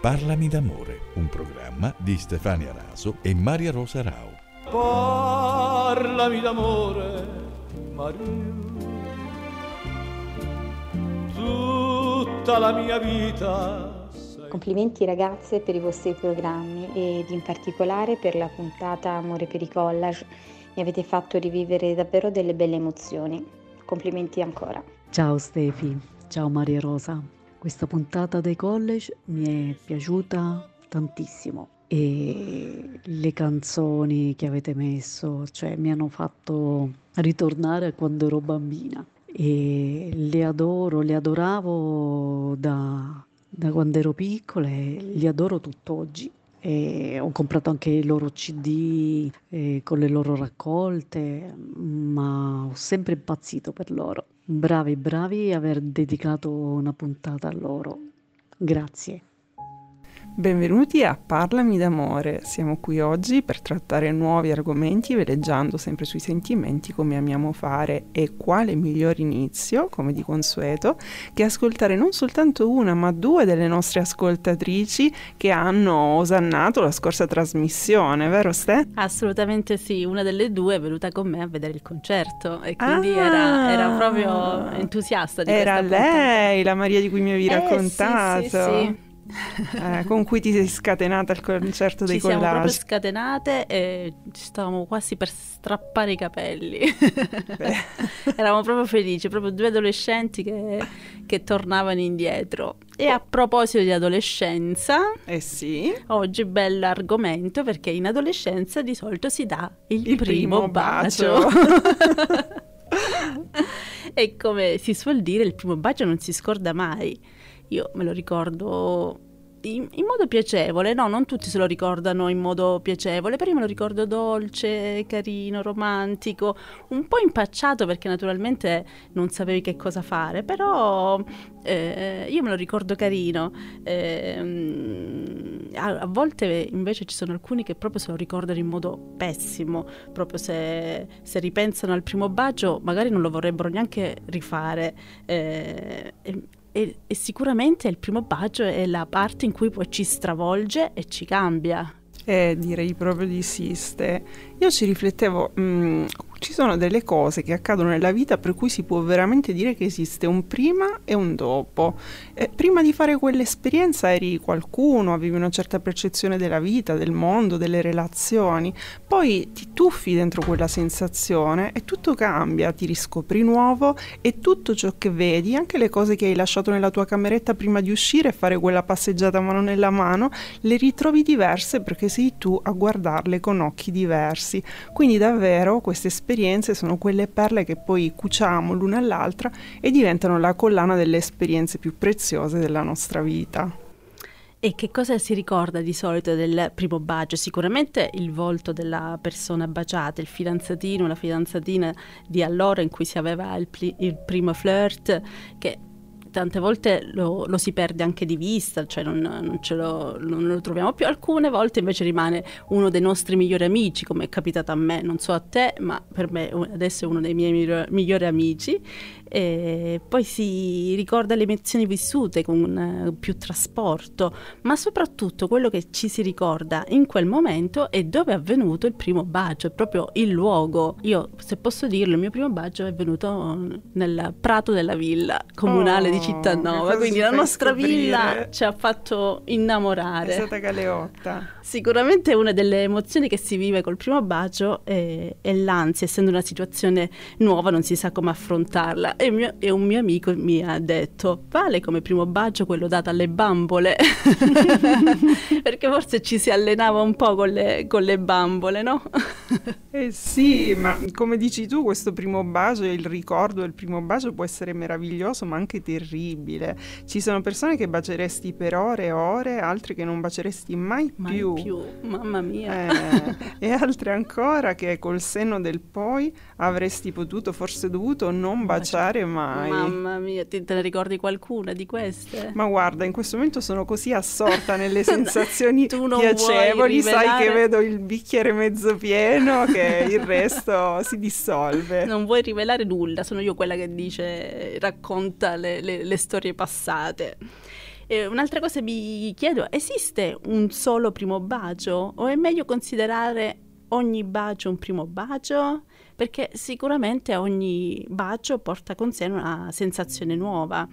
Parlami d'amore, un programma di Stefania Raso e Maria Rosa Rao. Parlami d'amore, Maria. Tutta la mia vita. Complimenti ragazze per i vostri programmi ed in particolare per la puntata Amore per i collage. Mi avete fatto rivivere davvero delle belle emozioni. Complimenti ancora. Ciao Stefi, ciao Maria Rosa. Questa puntata dei college mi è piaciuta tantissimo e le canzoni che avete messo, cioè mi hanno fatto ritornare a quando ero bambina e le adoro, le adoravo da, da quando ero piccola e li adoro tutt'oggi. E ho comprato anche i loro CD eh, con le loro raccolte, ma ho sempre impazzito per loro. Bravi, bravi aver dedicato una puntata a loro. Grazie. Benvenuti a Parlami d'amore. Siamo qui oggi per trattare nuovi argomenti veleggiando sempre sui sentimenti come amiamo fare e quale miglior inizio, come di consueto, che ascoltare non soltanto una ma due delle nostre ascoltatrici che hanno osannato la scorsa trasmissione, vero Ste? Assolutamente sì, una delle due è venuta con me a vedere il concerto e quindi Ah! era, era proprio entusiasta di Era questa puntata. lei, la Maria di cui mi avevi Eh, raccontato. sì, sì, sì. Eh, con cui ti sei scatenata al concerto dei Ci siamo proprio collage. scatenate e ci stavamo quasi per strappare i capelli. Eravamo proprio felici, proprio due adolescenti che, che tornavano indietro. E a proposito di adolescenza, Eh sì. oggi bell'argomento perché in adolescenza di solito si dà il, Il primo, primo bacio. bacio. e come si suol dire, il primo bacio non si scorda mai. Io me lo ricordo in, in modo piacevole, no, non tutti se lo ricordano in modo piacevole, però io me lo ricordo dolce, carino, romantico, un po' impacciato perché naturalmente non sapevi che cosa fare, però eh, io me lo ricordo carino. Ehm, a, a volte invece ci sono alcuni che proprio se lo ricordano in modo pessimo, proprio se, se ripensano al primo bacio magari non lo vorrebbero neanche rifare. eh, e, e- sicuramente il primo bacio è la parte in cui poi ci stravolge e ci cambia. Eh, direi proprio di sì, Ste. Io ci riflettevo, mm, ci sono delle cose che accadono nella vita per cui si può veramente dire che esiste un prima e un dopo. Eh, prima di fare quell'esperienza eri qualcuno, avevi una certa percezione della vita, del mondo, delle relazioni, poi ti tuffi dentro quella sensazione e tutto cambia, ti riscopri nuovo e tutto ciò che vedi, anche le cose che hai lasciato nella tua cameretta prima di uscire e fare quella passeggiata mano nella mano, le ritrovi diverse perché sei tu a guardarle con occhi diversi. Quindi davvero queste esperienze sono quelle perle che poi cuciamo l'una all'altra e diventano la collana delle esperienze più preziose della nostra vita. E che cosa si ricorda di solito del primo bacio? Sicuramente il volto della persona baciata, il fidanzatino, la fidanzatina di allora in cui si aveva il, pli- il primo flirt, che tante volte lo, lo si perde anche di vista, cioè non, non lo, non lo troviamo più. Alcune volte invece rimane uno dei nostri migliori amici, come è capitato a me, non so a te, ma per me adesso è uno dei miei miglior- migliori amici. E poi si ricorda le emozioni vissute con eh, più trasporto, ma soprattutto quello che ci si ricorda in quel momento è dove è avvenuto il primo bacio, è proprio il luogo. Io, se posso dirlo, il mio primo bacio è avvenuto nel prato della villa comunale Oh, di Cittanova, quindi la nostra scoprire? villa ci ha fatto È innamorare. stata Galeotta. Sicuramente una delle emozioni che si vive col primo bacio è, è l'ansia, essendo una situazione nuova non si sa come affrontarla. E, un mio- e un mio amico mi ha detto, vale come primo bacio quello dato alle bambole? Perché forse ci si allenava un po' con le, con le bambole, no? Eh sì, ma come dici tu, questo primo bacio e il ricordo del primo bacio può essere meraviglioso, ma anche terribile. Ci sono persone che baceresti per ore e ore, altre che non baceresti mai, Mai più. più, mamma mia. Eh, e altre ancora che col senno del poi avresti potuto, forse dovuto, non baciare mai. Mamma mia, te ne ricordi qualcuna di queste? Ma guarda, in questo momento sono così assorta nelle sensazioni Tu non vuoi piacevoli, sai che vedo il bicchiere mezzo pieno, che il resto si dissolve. Non vuoi rivelare nulla, sono io quella che dice, racconta le, le- le storie passate. Un'altra cosa mi chiedo, esiste un solo primo bacio o è meglio considerare ogni bacio un primo bacio? Perché sicuramente ogni bacio porta con sé una sensazione nuova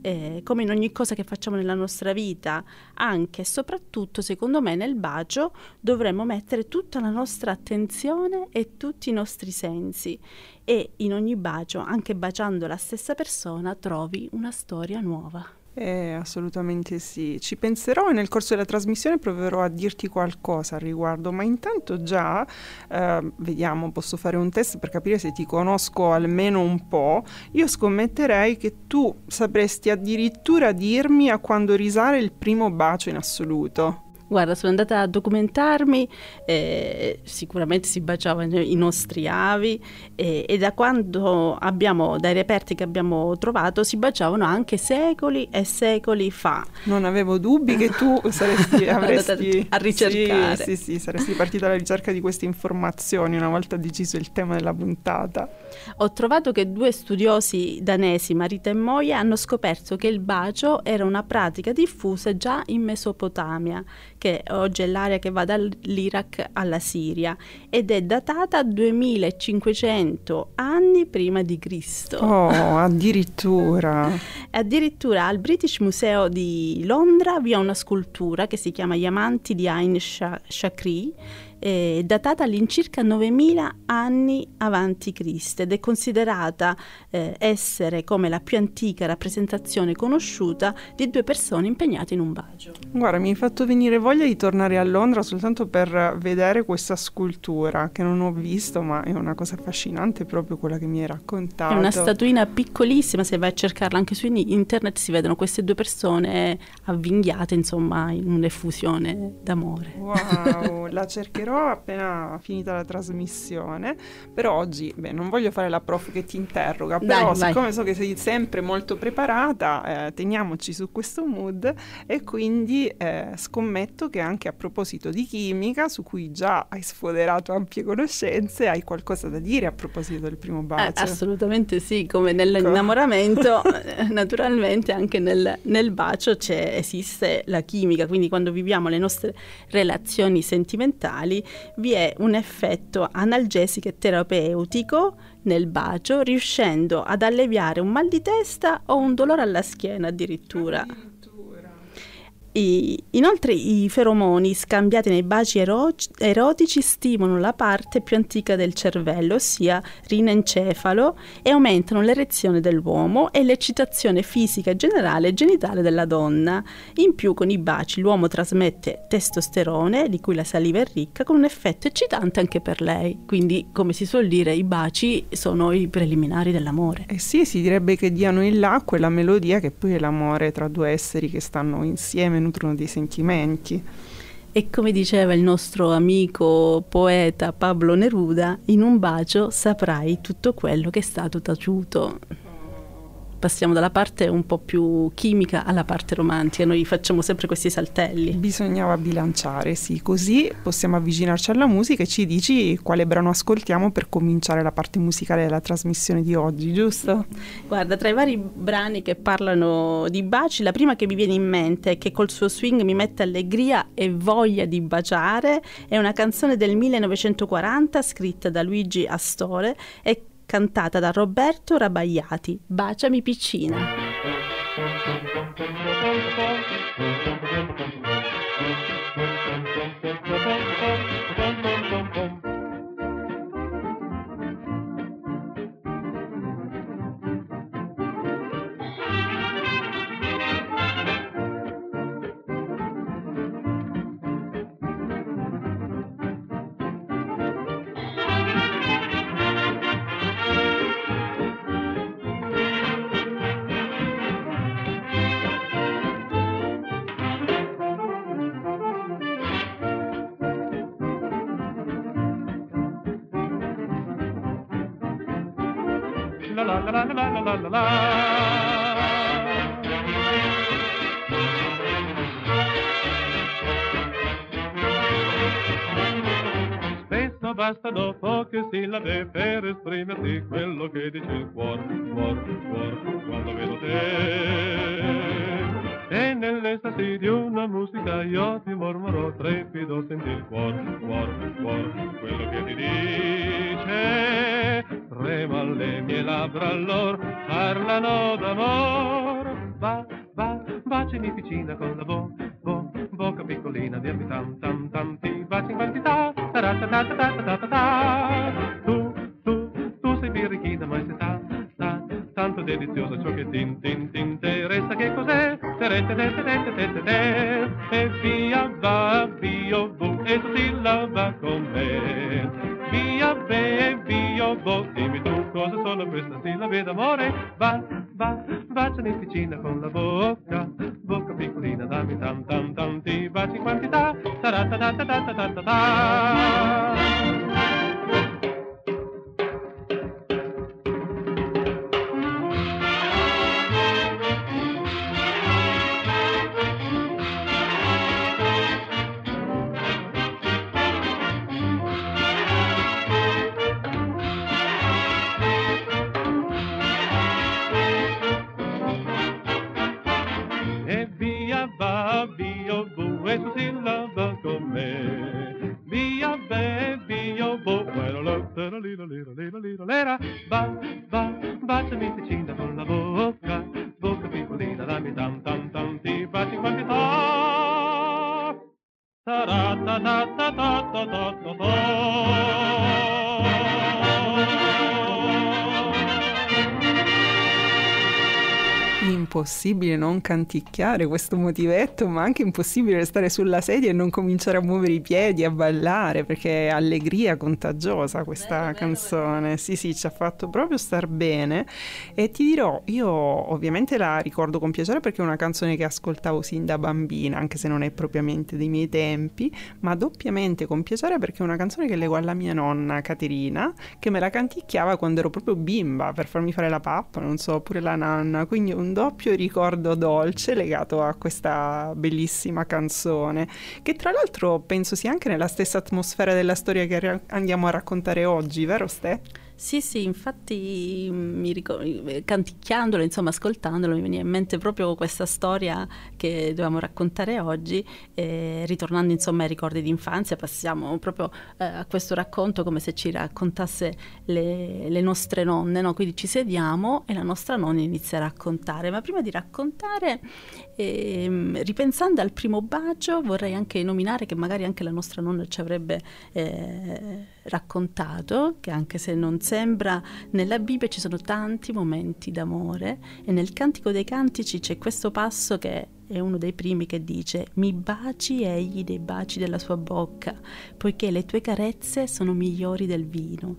eh, come in ogni cosa che facciamo nella nostra vita, anche e soprattutto, secondo me, nel bacio dovremmo mettere tutta la nostra attenzione e tutti i nostri sensi e in ogni bacio, anche baciando la stessa persona, trovi una storia nuova. Eh, assolutamente sì. Ci penserò e nel corso della trasmissione proverò a dirti qualcosa al riguardo, ma intanto già eh, vediamo, posso fare un test per capire se ti conosco almeno un po'. Io scommetterei che tu sapresti addirittura dirmi a quando risale il primo bacio in assoluto. Guarda, sono andata a documentarmi, eh, sicuramente si baciavano i nostri avi eh, e da quando abbiamo, dai reperti che abbiamo trovato, si baciavano anche secoli e secoli fa. Non avevo dubbi che tu saresti, avresti... a ricercare. Sì, sì, sì, saresti partita alla ricerca di queste informazioni una volta deciso il tema della puntata. Ho trovato che due studiosi danesi, Marita e Moia, hanno scoperto che il bacio era una pratica diffusa già in Mesopotamia che oggi è l'area che va dall'Iraq alla Siria ed è datata 2500 anni prima di Cristo. Oh, addirittura. addirittura al British Museum di Londra vi è una scultura che si chiama Gli amanti di Ain Shakri eh, datata all'incirca 9000 anni avanti Cristo ed è considerata eh, essere come la più antica rappresentazione conosciuta di due persone impegnate in un bacio. Guarda, mi hai fatto venire voglia di tornare a Londra soltanto per vedere questa scultura che non ho visto, ma è una cosa affascinante proprio quella che mi hai raccontato. È una statuina piccolissima, se vai a cercarla anche su internet si vedono queste due persone avvinghiate, insomma, in un'effusione d'amore. Wow, la cercherò farò appena finita la trasmissione. Però oggi, beh, non voglio fare la prof che ti interroga, però Dai, siccome vai. so che sei sempre molto preparata, eh, teniamoci su questo mood e quindi eh, scommetto che anche a proposito di chimica, su cui già hai sfoderato ampie conoscenze, hai qualcosa da dire a proposito del primo bacio. Eh, assolutamente sì, come nell'innamoramento, ecco. naturalmente anche nel, nel bacio esiste la chimica, quindi quando viviamo le nostre relazioni sentimentali vi è un effetto analgesico e terapeutico nel bacio, riuscendo ad alleviare un mal di testa o un dolore alla schiena addirittura. I, inoltre i feromoni scambiati nei baci ero- erotici stimolano la parte più antica del cervello, ossia rinencefalo, e aumentano l'erezione dell'uomo e l'eccitazione fisica generale e genitale della donna. In più con i baci l'uomo trasmette testosterone, di cui la saliva è ricca, con un effetto eccitante anche per lei. Quindi, come si suol dire, i baci sono i preliminari dell'amore. Eh sì, si direbbe che diano il là quella melodia che poi è l'amore tra due esseri che stanno insieme nutrono dei sentimenti. E come diceva il nostro amico poeta Pablo Neruda, in un bacio saprai tutto quello che è stato taciuto passiamo dalla parte un po' più chimica alla parte romantica, noi facciamo sempre questi saltelli. Bisognava bilanciare, sì, così possiamo avvicinarci alla musica e ci dici quale brano ascoltiamo per cominciare la parte musicale della trasmissione di oggi, giusto? Guarda, tra i vari brani che parlano di baci, la prima che mi viene in mente e che col suo swing mi mette allegria e voglia di baciare è una canzone del 1940 scritta da Luigi Astore e cantata da Roberto Rabagliati. Baciami piccina. Basta dopo che si sillabe per esprimerti quello che dice il cuore, cuore, cuore, quando vedo te E nell'estasi di una musica io ti mormorò trepido senti il cuore, cuore, cuore, quello che ti dice. Trema le mie labbra allor, parlano d'amor. Va, va, bacimi vicina ta ta ta ta ta ta Tu, tu, tu sei birichina, ma sei ta, ta, tanto deliziosa ciò che ti interessa che cos'è? Tere, te, te, te, te, te, te, te, e via va, via bu, e tu ti lava con me. Via be, via bu, dimmi tu cosa sono questa? Sillabe d'amore, va, va, baciami in piscina con la bocca, bocca piccolina, dammi tam tam tam, ti baci in quantità, ta ta ta ta ta ta Impossibile non canticchiare questo motivetto, ma anche impossibile restare sulla sedia e non cominciare a muovere i piedi, a ballare, perché è allegria contagiosa questa vero, canzone. Sì, sì, ci ha fatto proprio star bene. E ti dirò, io ovviamente la ricordo con piacere perché è una canzone che ascoltavo sin da bambina, anche se non è propriamente dei miei tempi, ma doppiamente con piacere perché è una canzone che leggo alla mia nonna Caterina, che me la canticchiava quando ero proprio bimba per farmi fare la pappa, non so, oppure la nanna. Quindi un doppio ricordo dolce legato a questa bellissima canzone, che tra l'altro penso sia anche nella stessa atmosfera della storia che andiamo a raccontare oggi, vero Ste? Sì, sì, infatti mi ricor- canticchiandolo, insomma ascoltandolo, mi veniva in mente proprio questa storia che dovevamo raccontare oggi, e ritornando insomma ai ricordi di infanzia, passiamo proprio eh, a questo racconto come se ci raccontasse le, le nostre nonne, no? quindi ci sediamo e la nostra nonna inizia a raccontare, ma prima di raccontare, ehm, ripensando al primo bacio, vorrei anche nominare che magari anche la nostra nonna ci avrebbe eh, raccontato, che anche se non sembra, nella Bibbia ci sono tanti momenti d'amore e nel Cantico dei Cantici c'è questo passo che è uno dei primi che dice mi baci egli dei baci della sua bocca, poiché le tue carezze sono migliori del vino.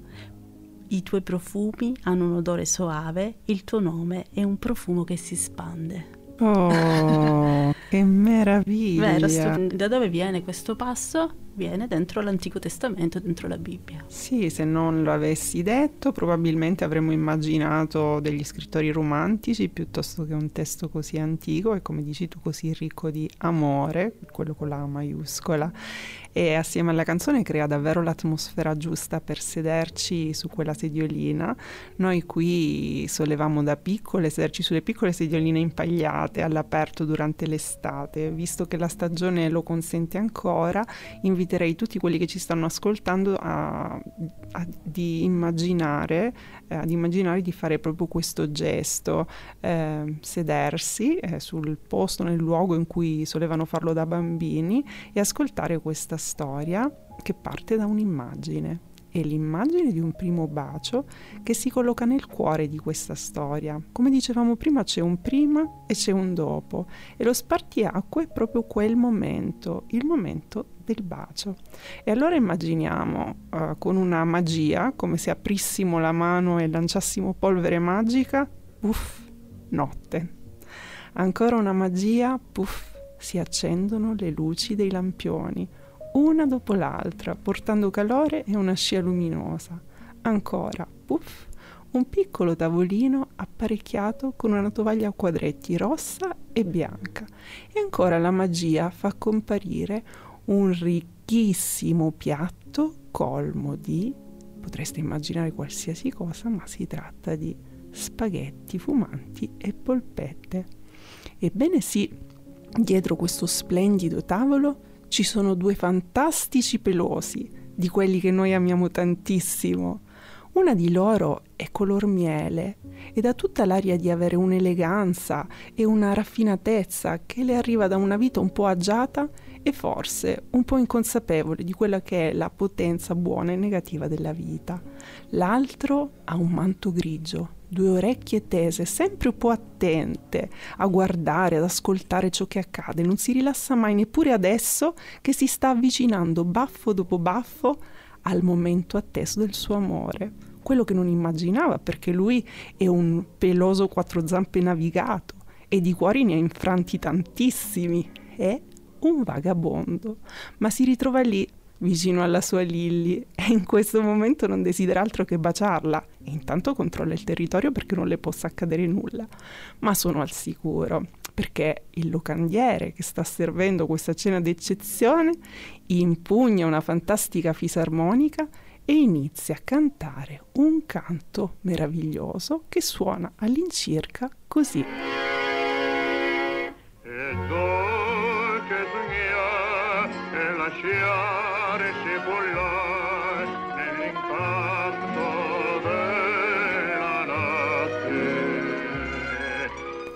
I tuoi profumi hanno un odore soave, il tuo nome è un profumo che si spande. Oh, che meraviglia! Vero, da dove viene questo passo? Viene dentro l'Antico Testamento, dentro la Bibbia. Sì, se non lo avessi detto, probabilmente avremmo immaginato degli scrittori romantici piuttosto che un testo così antico e come dici tu così ricco di amore, quello con la A maiuscola. E assieme alla canzone crea davvero l'atmosfera giusta per sederci su quella sediolina. Noi qui solevamo da piccole sederci sulle piccole sedioline impagliate all'aperto durante l'estate. Visto che la stagione lo consente ancora, inviterei tutti quelli che ci stanno ascoltando a, a- di immaginare, eh, ad immaginare di fare proprio questo gesto, eh, sedersi eh, sul posto, nel luogo in cui solevano farlo da bambini e ascoltare questa storia che parte da un'immagine. È l'immagine di un primo bacio che si colloca nel cuore di questa storia. Come dicevamo prima, c'è un prima e c'è un dopo, e lo spartiacque è proprio quel momento, il momento del bacio. E allora immaginiamo eh, con una magia, come se aprissimo la mano e lanciassimo polvere magica, puff, notte. Ancora una magia, puff, si accendono le luci dei lampioni, una dopo l'altra, portando calore e una scia luminosa. Ancora, puff, un piccolo tavolino apparecchiato con una tovaglia a quadretti rossa e bianca. E ancora la magia fa comparire un ricchissimo piatto colmo di, potreste immaginare qualsiasi cosa, ma si tratta di spaghetti fumanti e polpette. Ebbene sì, Dietro questo splendido tavolo ci sono due fantastici pelosi, di quelli che noi amiamo tantissimo. Una di loro è color miele ed ha tutta l'aria di avere un'eleganza e una raffinatezza che le arriva da una vita un po' agiata e forse un po' inconsapevole di quella che è la potenza buona e negativa della vita. L'altro ha un manto grigio, due orecchie tese, sempre un po' attente a guardare, ad ascoltare ciò che accade, non si rilassa mai neppure adesso che si sta avvicinando baffo dopo baffo al momento atteso del suo amore. Quello che non immaginava perché lui è un peloso quattro zampe navigato e di cuori ne ha infranti tantissimi. È un vagabondo, ma si ritrova lì vicino alla sua Lilly e in questo momento non desidera altro che baciarla e intanto controlla il territorio perché non le possa accadere nulla. Ma sono al sicuro perché il locandiere che sta servendo questa cena d'eccezione impugna una fantastica fisarmonica e inizia a cantare un canto meraviglioso che suona all'incirca così. Lasciare scivolare nell'incanto della notte.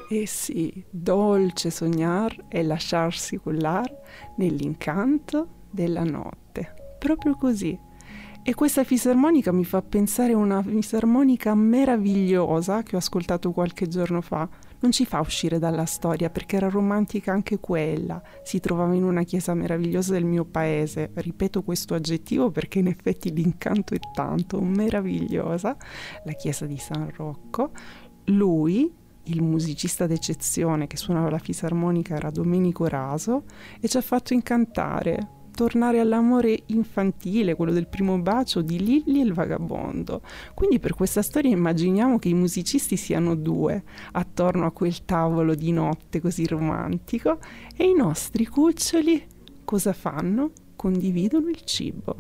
Eh sì, dolce sognar e lasciarsi cullar nell'incanto della notte. Proprio così. E questa fisarmonica mi fa pensare a una fisarmonica meravigliosa che ho ascoltato qualche giorno fa non ci fa uscire dalla storia perché era romantica anche quella. Si trovava in una chiesa meravigliosa del mio paese. Ripeto questo aggettivo perché in effetti l'incanto è tanto, meravigliosa, la chiesa di San Rocco. Lui, il musicista d'eccezione che suonava la fisarmonica era Domenico Raso e ci ha fatto incantare tornare all'amore infantile, quello del primo bacio di Lilli e il vagabondo. Quindi per questa storia immaginiamo che i musicisti siano due attorno a quel tavolo di notte così romantico e i nostri cuccioli cosa fanno? Condividono il cibo.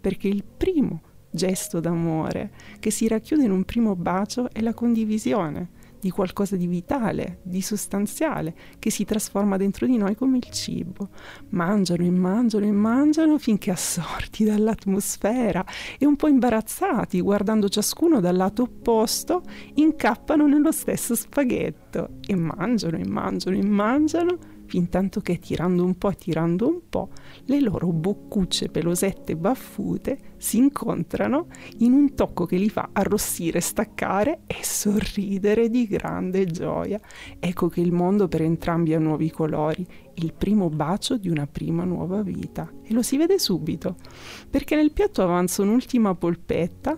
Perché il primo gesto d'amore che si racchiude in un primo bacio è la condivisione di qualcosa di vitale, di sostanziale, che si trasforma dentro di noi come il cibo. Mangiano e mangiano e mangiano finché assorti dall'atmosfera e un po' imbarazzati, guardando ciascuno dal lato opposto, incappano nello stesso spaghetto e mangiano e mangiano e mangiano fin tanto che tirando un po' e tirando un po', le loro boccucce pelosette baffute si incontrano in un tocco che li fa arrossire, staccare e sorridere di grande gioia. Ecco che il mondo per entrambi ha nuovi colori, il primo bacio di una prima nuova vita. E lo si vede subito, perché nel piatto avanza un'ultima polpetta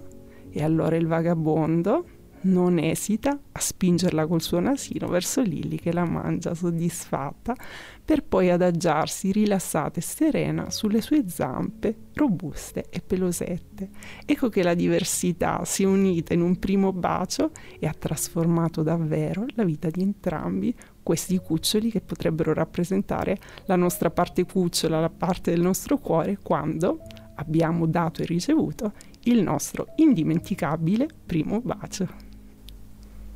e allora il vagabondo, non esita a spingerla col suo nasino verso Lily che la mangia soddisfatta per poi adagiarsi rilassata e serena sulle sue zampe robuste e pelosette. Ecco che la diversità si è unita in un primo bacio e ha trasformato davvero la vita di entrambi questi cuccioli che potrebbero rappresentare la nostra parte cucciola, la parte del nostro cuore quando abbiamo dato e ricevuto il nostro indimenticabile primo bacio.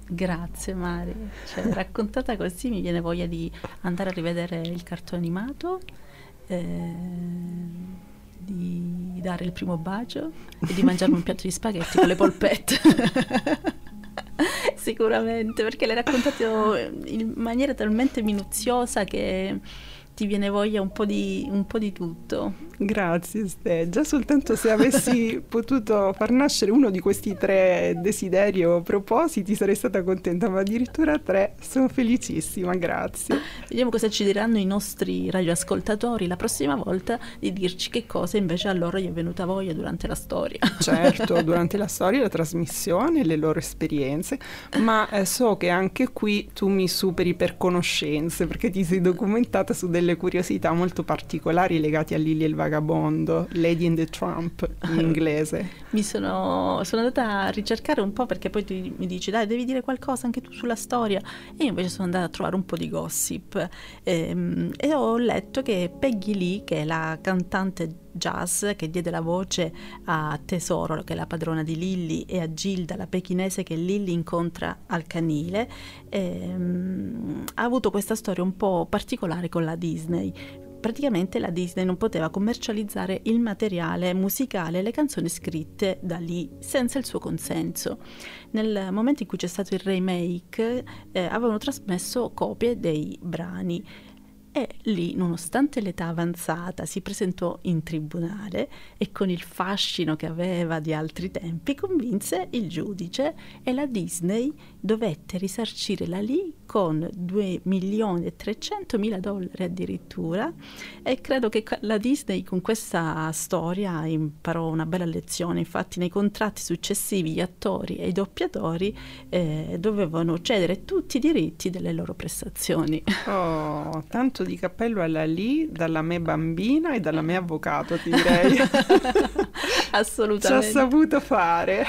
Grazie Mari, cioè, raccontata così mi viene voglia di andare a rivedere il cartone animato, eh, di dare il primo bacio e di mangiarmi un piatto di spaghetti con le polpette. Sicuramente, perché l'hai raccontato in maniera talmente minuziosa che ti viene voglia un po' di, un po di tutto. Grazie Ste, già soltanto se avessi potuto far nascere uno di questi tre desideri o propositi sarei stata contenta, ma addirittura tre, sono felicissima, grazie. Vediamo cosa ci diranno i nostri radioascoltatori la prossima volta di dirci che cosa invece a loro gli è venuta voglia durante la storia. Certo, durante la storia, la trasmissione, le loro esperienze, ma eh, so che anche qui tu mi superi per conoscenze perché ti sei documentata su delle curiosità molto particolari legate a Lili e il vagabondo, Lady in the Trump in inglese. mi sono, sono, andata a ricercare un po' perché poi tu mi dici dai devi dire qualcosa anche tu sulla storia e io invece sono andata a trovare un po' di gossip ehm, e ho letto che Peggy Lee che è la cantante jazz che diede la voce a Tesoro che è la padrona di Lilly e a Gilda la pechinese che Lilly incontra al canile. Ehm, ha avuto questa storia un po' particolare con la Disney. Praticamente la Disney non poteva commercializzare il materiale musicale e le canzoni scritte da lì senza il suo consenso. Nel momento in cui c'è stato il remake eh, avevano trasmesso copie dei brani e lì, nonostante l'età avanzata, si presentò in tribunale e con il fascino che aveva di altri tempi convinse il giudice e la Disney dovette risarcire la Lee con 2 milioni e 300 mila dollari addirittura e credo che la Disney con questa storia imparò una bella lezione, infatti nei contratti successivi gli attori e i doppiatori eh, dovevano cedere tutti i diritti delle loro prestazioni. Oh, tanto di cappello alla lì dalla me bambina e dalla me avvocato, ti direi. Assolutamente. Ci ha saputo fare.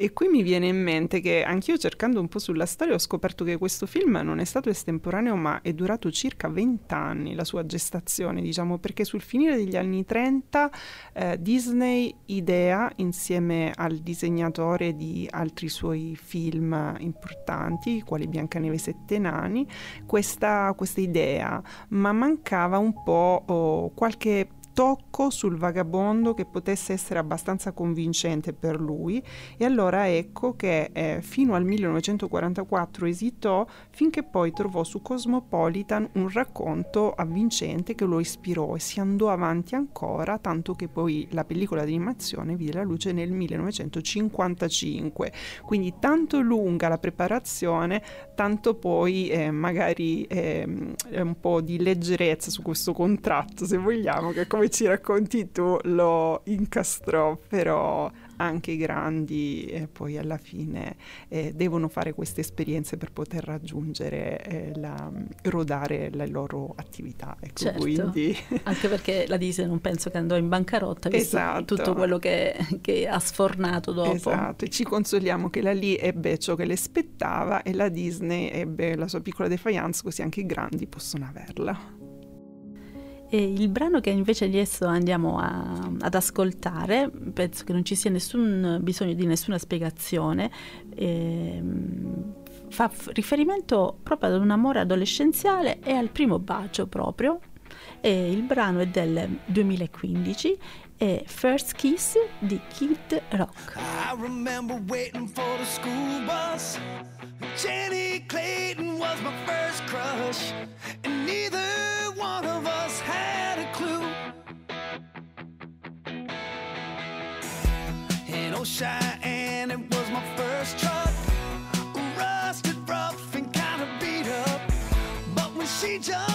E qui mi viene in mente che anch'io cercando un po' sulla storia ho scoperto che questo film non è stato estemporaneo ma è durato circa 20 anni la sua gestazione, diciamo, perché sul finire degli anni 30 eh, Disney idea insieme al disegnatore di altri suoi film importanti, quali Biancaneve e Sette Nani, questa, questa idea, ma mancava un po' oh, qualche tocco sul vagabondo che potesse essere abbastanza convincente per lui. E allora ecco che eh, fino al 1944 esitò finché poi trovò su Cosmopolitan un racconto avvincente che lo ispirò e si andò avanti ancora tanto che poi la pellicola d'animazione vide la luce nel 1955 quindi tanto lunga la preparazione tanto poi eh, magari eh, un po' di leggerezza su questo contratto se vogliamo che come ci racconti tu lo incastrò, però anche i grandi eh, poi alla fine eh, devono fare queste esperienze per poter raggiungere, eh, la, rodare le loro attività. Ecco, certo. quindi... anche perché la Disney non penso che andò in bancarotta, visto esatto. tutto quello che, che, ha sfornato dopo. Esatto, e ci consoliamo che la lì ebbe ciò che le spettava e la Disney ebbe la sua piccola defiance, così anche i grandi possono averla. E il brano che invece adesso andiamo a, ad ascoltare, penso che non ci sia nessun bisogno di nessuna spiegazione, eh, fa riferimento proprio ad un amore adolescenziale e al primo bacio proprio. E il brano è del 2015 è First Kiss di Kid Rock. I remember waiting for the school bus. Jenny Clayton was my first crush. And neither one of us Ocean, it was my first truck. Rusted, rough, and kind of beat up. But when she jumped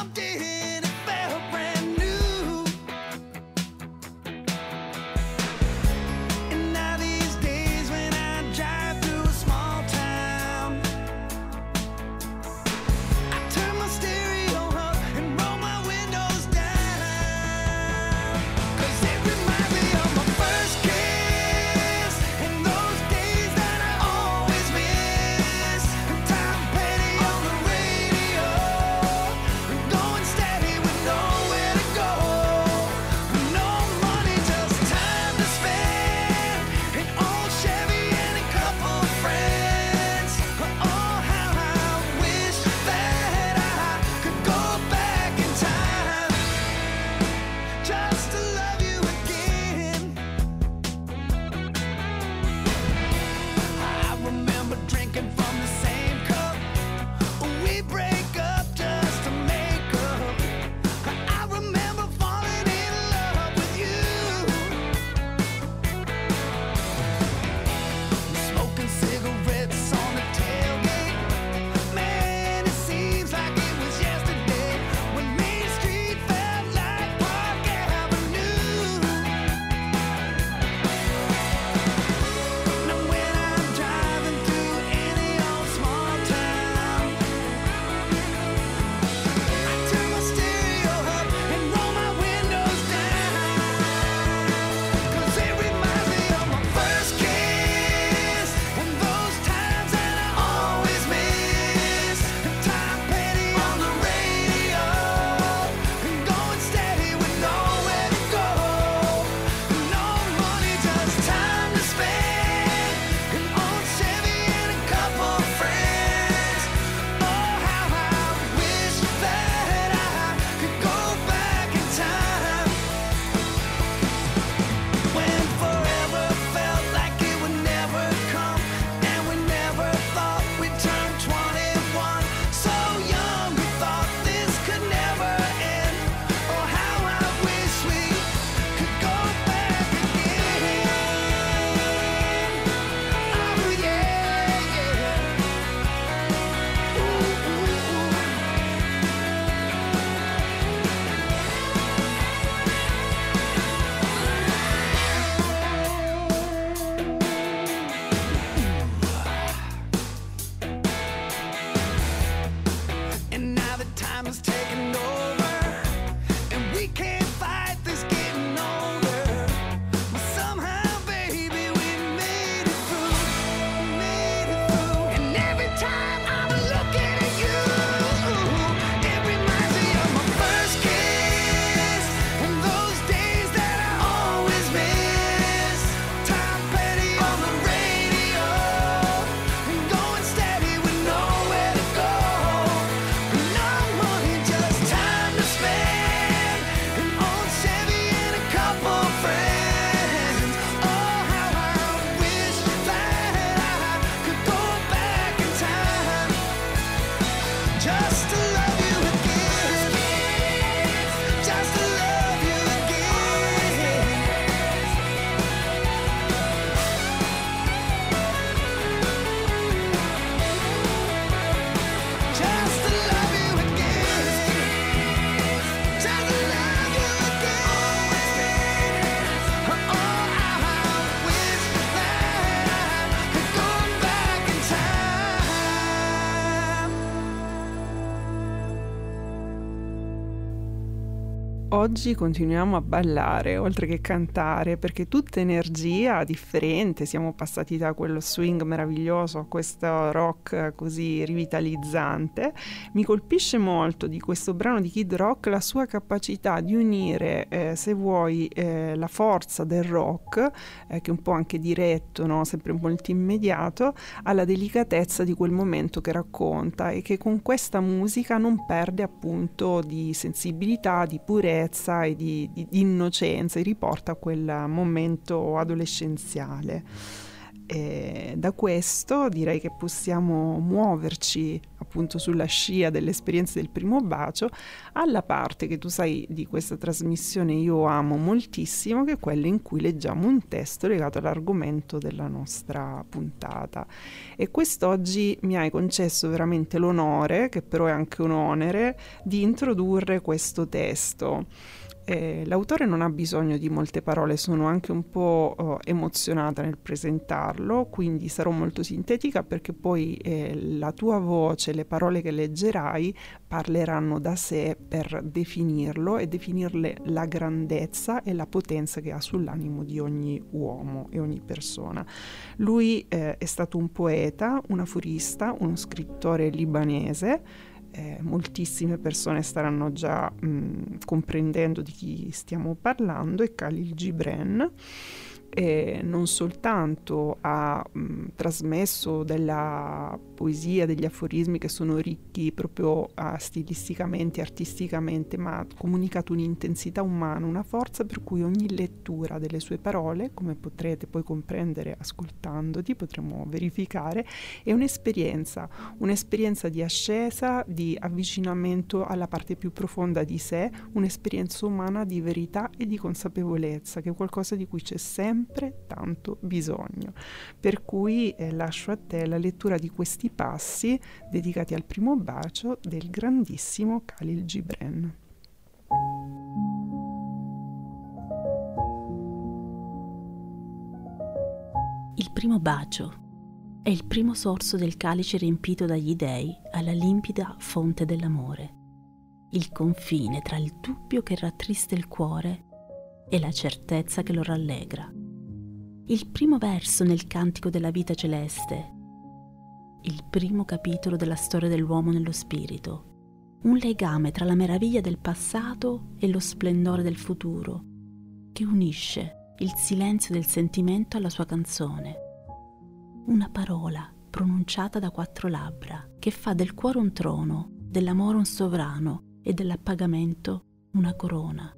Oggi continuiamo a ballare oltre che cantare perché tutta energia differente, siamo passati da quello swing meraviglioso a questo rock così rivitalizzante. Mi colpisce molto di questo brano di Kid Rock la sua capacità di unire, eh, se vuoi, eh, la forza del rock, eh, che è un po' anche diretto, no? sempre molto immediato, alla delicatezza di quel momento che racconta e che con questa musica non perde appunto di sensibilità, di purezza leggerezza e di, di innocenza, e riporta a quel momento adolescenziale. E da questo direi che possiamo muoverci appunto sulla scia dell'esperienza del primo bacio alla parte che tu sai di questa trasmissione io amo moltissimo che è quella in cui leggiamo un testo legato all'argomento della nostra puntata. E quest'oggi mi hai concesso veramente l'onore che però è anche un onere di introdurre questo testo eh, l'autore non ha bisogno di molte parole, sono anche un po' oh, emozionata nel presentarlo, quindi sarò molto sintetica perché poi eh, la tua voce, le parole che leggerai parleranno da sé per definirlo e definirle la grandezza e la potenza che ha sull'animo di ogni uomo e ogni persona. Lui eh, è stato un poeta, un afurista, uno scrittore libanese eh, moltissime persone staranno già mh, comprendendo di chi stiamo parlando, è Khalil Gibran e non soltanto ha mh, trasmesso della poesia, degli aforismi che sono ricchi proprio uh, stilisticamente, artisticamente, ma ha comunicato un'intensità umana, una forza per cui ogni lettura delle sue parole, come potrete poi comprendere ascoltandoti, potremo verificare, è un'esperienza, un'esperienza di ascesa, di avvicinamento alla parte più profonda di sé, un'esperienza umana di verità e di consapevolezza, che è qualcosa di cui c'è sempre tanto bisogno. Per cui eh, lascio a te la lettura di questi passi dedicati al primo bacio del grandissimo Khalil Gibran. Il primo bacio è il primo sorso del calice riempito dagli dei alla limpida fonte dell'amore, il confine tra il dubbio che rattrista il cuore e la certezza che lo rallegra il primo verso nel cantico della vita celeste, il primo capitolo della storia dell'uomo nello spirito, un legame tra la meraviglia del passato e lo splendore del futuro, che unisce il silenzio del sentimento alla sua canzone. Una parola pronunciata da quattro labbra che fa del cuore un trono, dell'amore un sovrano e dell'appagamento una corona.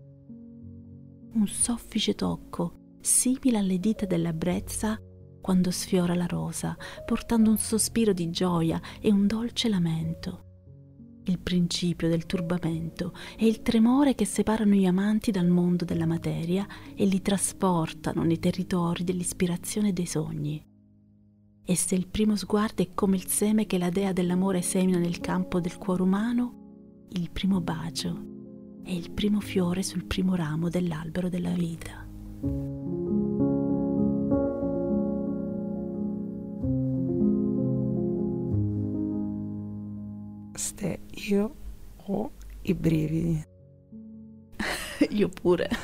Un soffice tocco simile alle dita della brezza quando sfiora la rosa, portando un sospiro di gioia e un dolce lamento. Il principio del turbamento e il tremore che separano gli amanti dal mondo della materia e li trasportano nei territori dell'ispirazione e dei sogni. E se il primo sguardo è come il seme che la dea dell'amore semina nel campo del cuore umano, il primo bacio è il primo fiore sul primo ramo dell'albero della vita. Ste, io ho i brividi. io pure.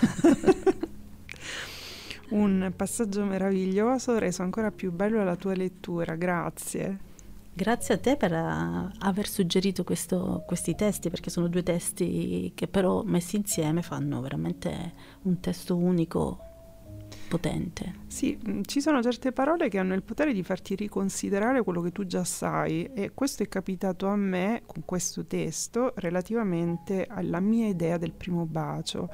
Un passaggio meraviglioso, reso ancora più bello la tua lettura, grazie. Grazie a te per uh, aver suggerito questo, questi testi, perché sono due testi che però messi insieme fanno veramente un testo unico potente. Sì, mm, ci sono certe parole che hanno il potere di farti riconsiderare quello che tu già sai e questo è capitato a me con questo testo relativamente alla mia idea del primo bacio.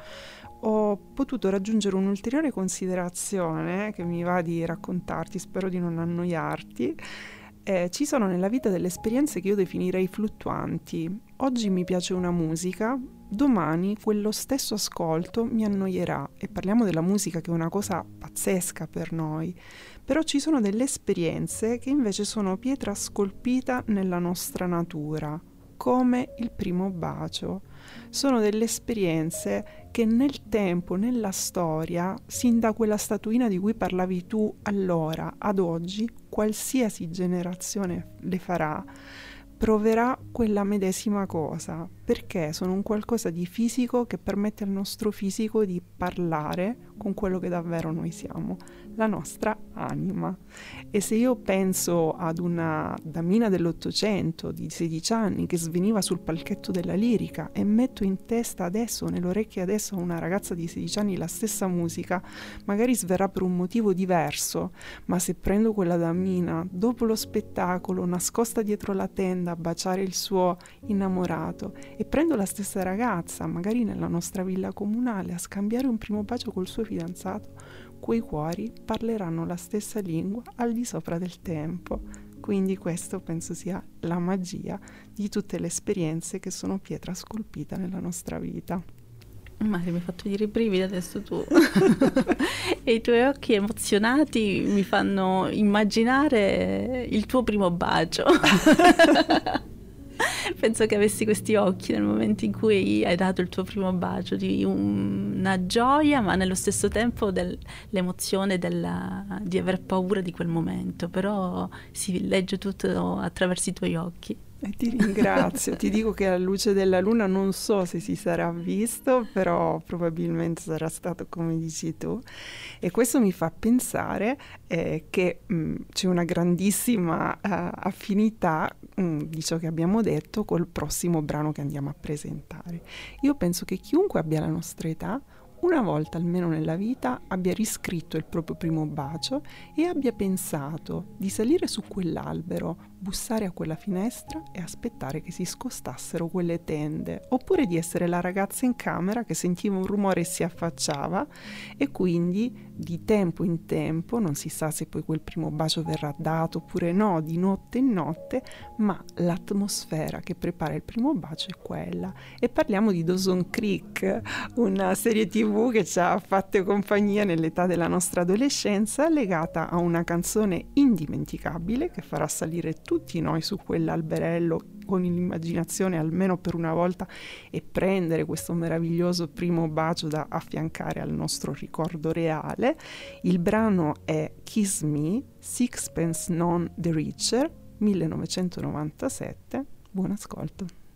Ho potuto raggiungere un'ulteriore considerazione che mi va di raccontarti, spero di non annoiarti. Eh, ci sono nella vita delle esperienze che io definirei fluttuanti. Oggi mi piace una musica, domani quello stesso ascolto mi annoierà e parliamo della musica che è una cosa pazzesca per noi, però ci sono delle esperienze che invece sono pietra scolpita nella nostra natura, come il primo bacio. Sono delle esperienze che nel tempo, nella storia, sin da quella statuina di cui parlavi tu allora ad oggi, qualsiasi generazione le farà, proverà quella medesima cosa, perché sono un qualcosa di fisico che permette al nostro fisico di parlare con quello che davvero noi siamo, la nostra anima. E se io penso ad una damina dell'Ottocento di 16 anni che sveniva sul palchetto della lirica e metto in testa adesso, nelle orecchie adesso a una ragazza di 16 anni la stessa musica, magari sverrà per un motivo diverso, ma se prendo quella damina dopo lo spettacolo, nascosta dietro la tenda a baciare il suo innamorato e prendo la stessa ragazza, magari nella nostra villa comunale, a scambiare un primo bacio col suo fidanzato, quei cuori parleranno la stessa lingua al di sopra del tempo. Quindi questo penso sia la magia di tutte le esperienze che sono pietra scolpita nella nostra vita. Mario, mi hai fatto dire i brividi adesso tu. e i tuoi occhi emozionati mi fanno immaginare il tuo primo bacio. Penso che avessi questi occhi nel momento in cui hai dato il tuo primo bacio, di una gioia, ma nello stesso tempo del, l'emozione della, di aver paura di quel momento, però si legge tutto attraverso i tuoi occhi. E ti ringrazio, ti dico che alla luce della luna non so se si sarà visto, però probabilmente sarà stato come dici tu. E questo mi fa pensare eh, che mh, mm, c'è una grandissima uh, affinità mh, mm, di ciò che abbiamo detto col prossimo brano che andiamo a presentare. Io penso che chiunque abbia la nostra età una volta almeno nella vita abbia riscritto il proprio primo bacio e abbia pensato di salire su quell'albero, bussare a quella finestra e aspettare che si scostassero quelle tende, oppure di essere la ragazza in camera che sentiva un rumore e si affacciava e quindi di tempo in tempo, non si sa se poi quel primo bacio verrà dato oppure no, di notte in notte, ma l'atmosfera che prepara il primo bacio è quella. E parliamo di Dawson Creek, una serie tv che ci ha fatto compagnia nell'età della nostra adolescenza, legata a una canzone indimenticabile che farà salire tutti noi su quell'alberello con l'immaginazione almeno per una volta e prendere questo meraviglioso primo bacio da affiancare al nostro ricordo reale. Il brano è Kiss Me, Sixpence Non the Richer, 1997. Buon ascolto.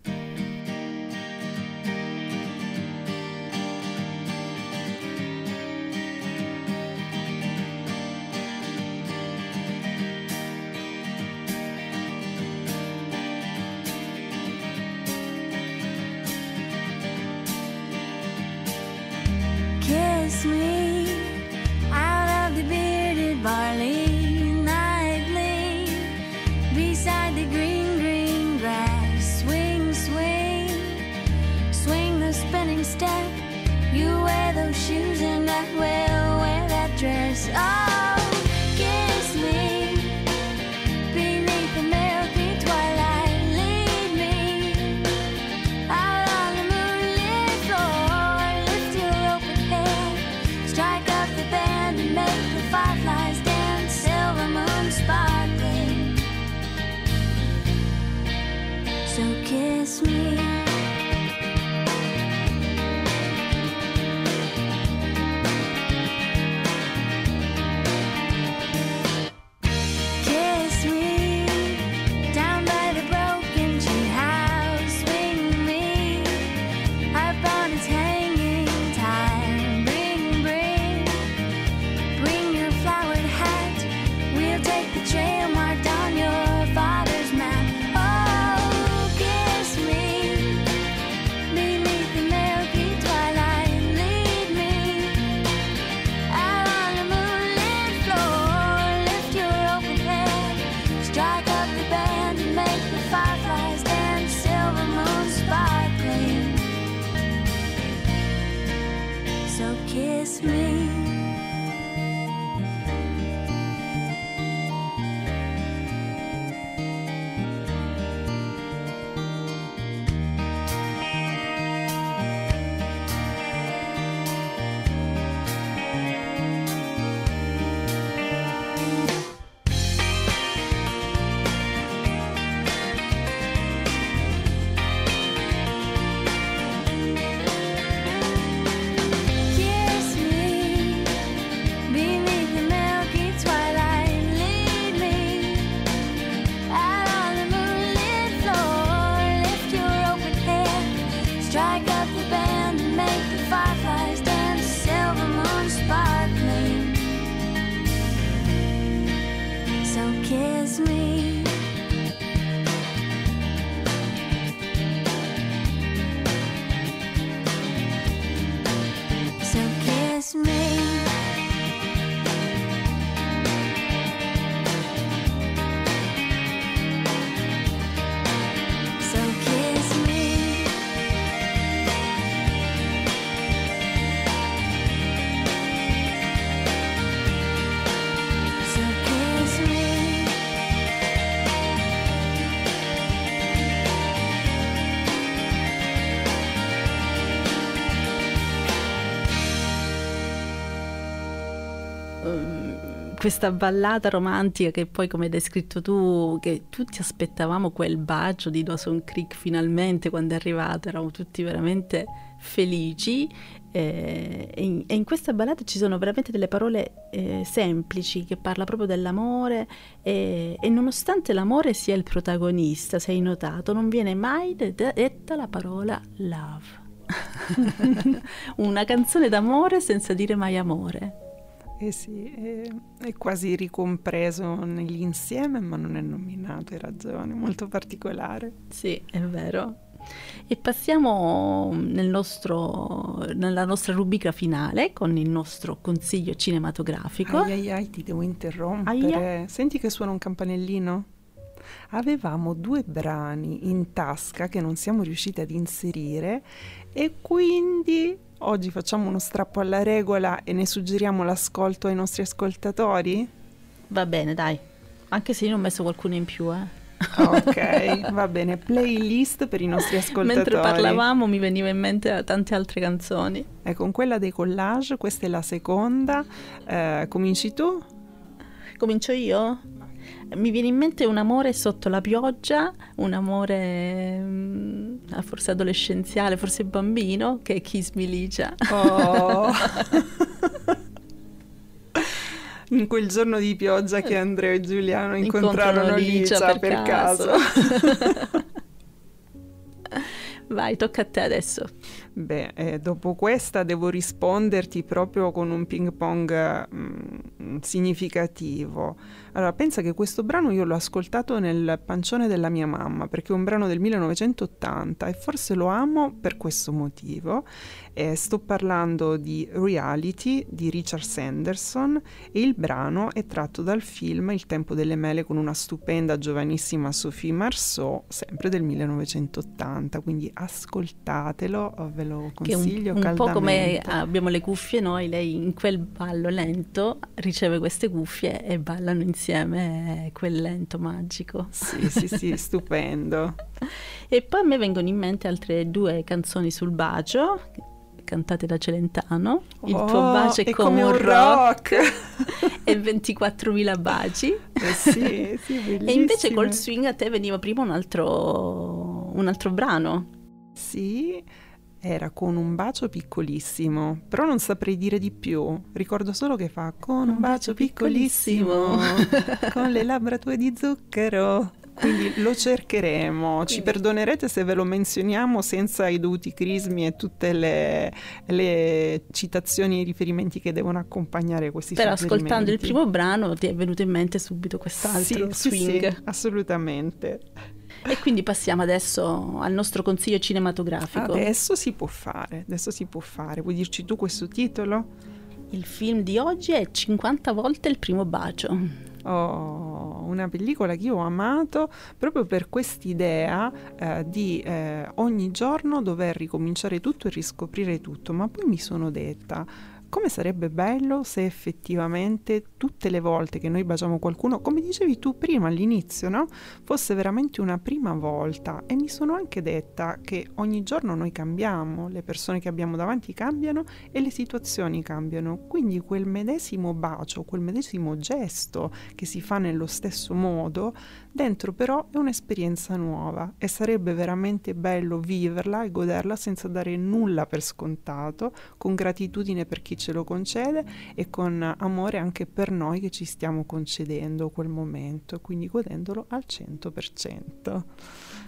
Questa ballata romantica che poi come hai descritto tu, che tutti aspettavamo quel bacio di Dawson Creek finalmente quando è arrivato, eravamo tutti veramente felici eh, e, in, e, in, questa ballata ci sono veramente delle parole eh, semplici che parla proprio dell'amore e, e, nonostante l'amore sia il protagonista, se hai notato, non viene mai detta la parola love. Una canzone d'amore senza dire mai amore. Eh sì, è, è, quasi ricompreso nell'insieme, ma non è nominato, hai ragione, molto particolare. Sì, è vero. E passiamo nel nostro, nella nostra rubrica finale con il nostro consiglio cinematografico. Ai ai ai, ti devo interrompere. Aia. Senti che suona un campanellino? Avevamo due brani in tasca che non siamo riusciti ad inserire e quindi oggi facciamo uno strappo alla regola e ne suggeriamo l'ascolto ai nostri ascoltatori? Va bene, dai. Anche se io ne ho messo qualcuno in più, eh. ok, va bene. Playlist per i nostri ascoltatori. Mentre parlavamo mi veniva in mente tante altre canzoni. E con quella dei collage, questa è la seconda. Eh, cominci tu? Comincio io? Mi viene in mente un amore sotto la pioggia, un amore mm, forse adolescenziale, forse bambino, che è Kiss Me Licia. Oh. in quel giorno di pioggia che Andrea e Giuliano incontrarono Licia, Licia per, per caso. caso. Vai, tocca a te adesso. Beh, eh, dopo questa devo risponderti proprio con un ping pong mm, significativo. Allora, pensa che questo brano io l'ho ascoltato nel pancione della mia mamma, perché è un brano del 1980 e forse lo amo per questo motivo. Eh, sto parlando di Reality di Richard Sanderson e il brano è tratto dal film Il tempo delle mele con una stupenda giovanissima Sophie Marceau, sempre del 1980, quindi ascoltatelo, ve lo consiglio che un, un po' come abbiamo le cuffie noi, lei in quel ballo lento riceve queste cuffie e ballano insieme quel lento magico. Sì, sì, sì, stupendo. E poi a me vengono in mente altre due canzoni sul bacio cantate da Celentano. Il oh, tuo bacio è, come, come, un rock, rock. e 24.000 baci. Eh sì, sì, e invece col swing a te veniva prima un altro, un altro brano. Sì, era con un bacio piccolissimo, però non saprei dire di più. Ricordo solo che fa con un bacio piccolissimo, con le labbra tue di zucchero. Quindi lo cercheremo, Quindi. ci perdonerete se ve lo menzioniamo senza i dovuti crismi e tutte le, le citazioni e i riferimenti che devono accompagnare questi Però ascoltando il primo brano ti è venuto in mente subito quest'altro sì, swing. Sì, sì, assolutamente. E quindi passiamo adesso al nostro consiglio cinematografico. Adesso si può fare, adesso si può fare. Vuoi dirci tu questo titolo? Il film di oggi è 50 volte il primo bacio. Oh, una pellicola che io ho amato proprio per quest'idea eh, di eh, ogni giorno dover ricominciare tutto e riscoprire tutto, ma poi mi sono detta come sarebbe bello se effettivamente tutte le volte che noi baciamo qualcuno, come dicevi tu prima all'inizio, no? fosse veramente una prima volta. E mi sono anche detta che ogni giorno noi cambiamo, le persone che abbiamo davanti cambiano e le situazioni cambiano. Quindi quel medesimo bacio, quel medesimo gesto che si fa nello stesso modo, dentro però è un'esperienza nuova e sarebbe veramente bello viverla e goderla senza dare nulla per scontato, con gratitudine per chi ce lo concede e con amore anche per noi che ci stiamo concedendo quel momento, quindi godendolo al 100%.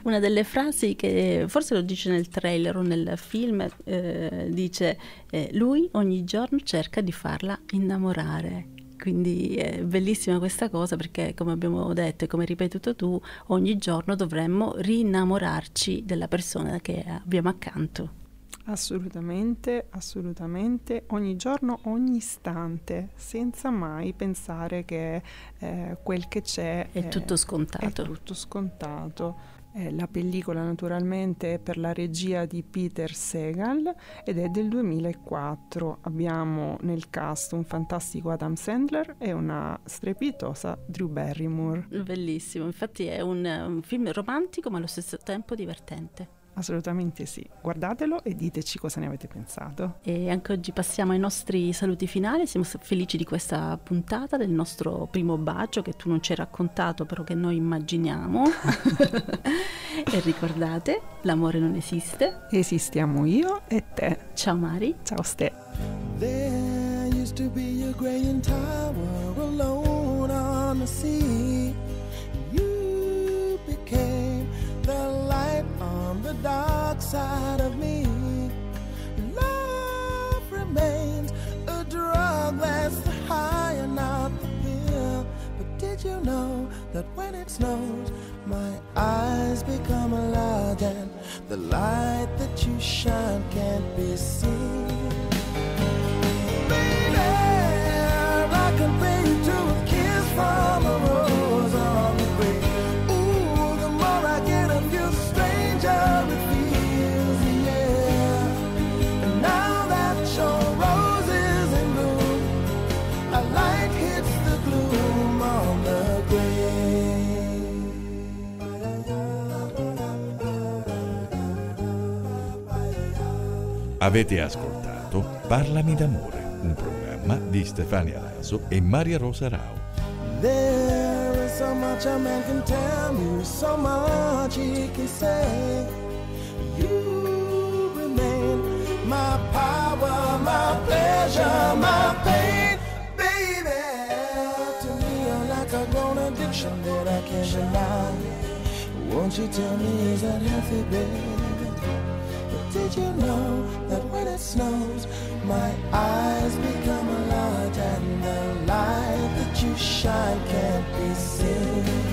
Una delle frasi che forse lo dice nel trailer o nel film, eh, dice eh, lui ogni giorno cerca di farla innamorare. Quindi è bellissima questa cosa perché, come abbiamo detto e come ripetuto tu, ogni giorno dovremmo rinnamorarci della persona che abbiamo accanto. Assolutamente, assolutamente, ogni giorno, ogni istante, senza mai pensare che eh, quel che c'è è, è tutto scontato. È tutto scontato. Eh, la pellicola naturalmente è per la regia di Peter Segal ed è del 2004. Abbiamo nel cast un fantastico Adam Sandler e una strepitosa Drew Barrymore. Bellissimo, infatti è un, un film romantico ma allo stesso tempo divertente. Assolutamente sì. Guardatelo e diteci cosa ne avete pensato. E anche oggi passiamo ai nostri saluti finali. Siamo felici di questa puntata, del nostro primo bacio che tu non ci hai raccontato, però che noi immaginiamo. e ricordate, l'amore non esiste. Esistiamo io e te. Ciao Mari. Ciao Ste. There used to be a graying tower alone on the sea. The dark side of me. Love remains a drug that's the high and not the pill. But did you know that when it snows, my eyes become lot and the light that you shine can't be seen? Baby, I compare you to a kiss from Avete ascoltato Parlami d'amore, un programma di Stefania Raso e Maria Rosa Rao. There is so much a man can tell you, so much he can say. You remain my power, my pleasure, my pain, baby. To me, you're like a grown addiction that I can't deny. Won't you tell me is that healthy, baby? Did you know that when it snows, my eyes become a lot and the light that you shine can't be seen?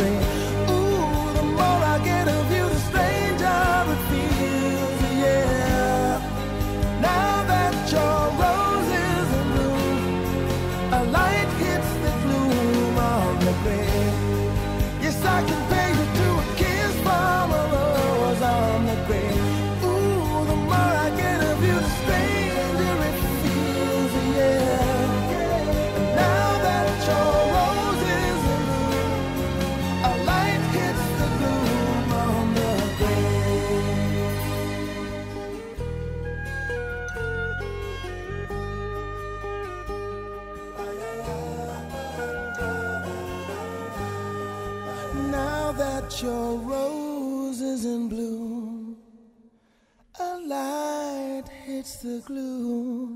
On the gloom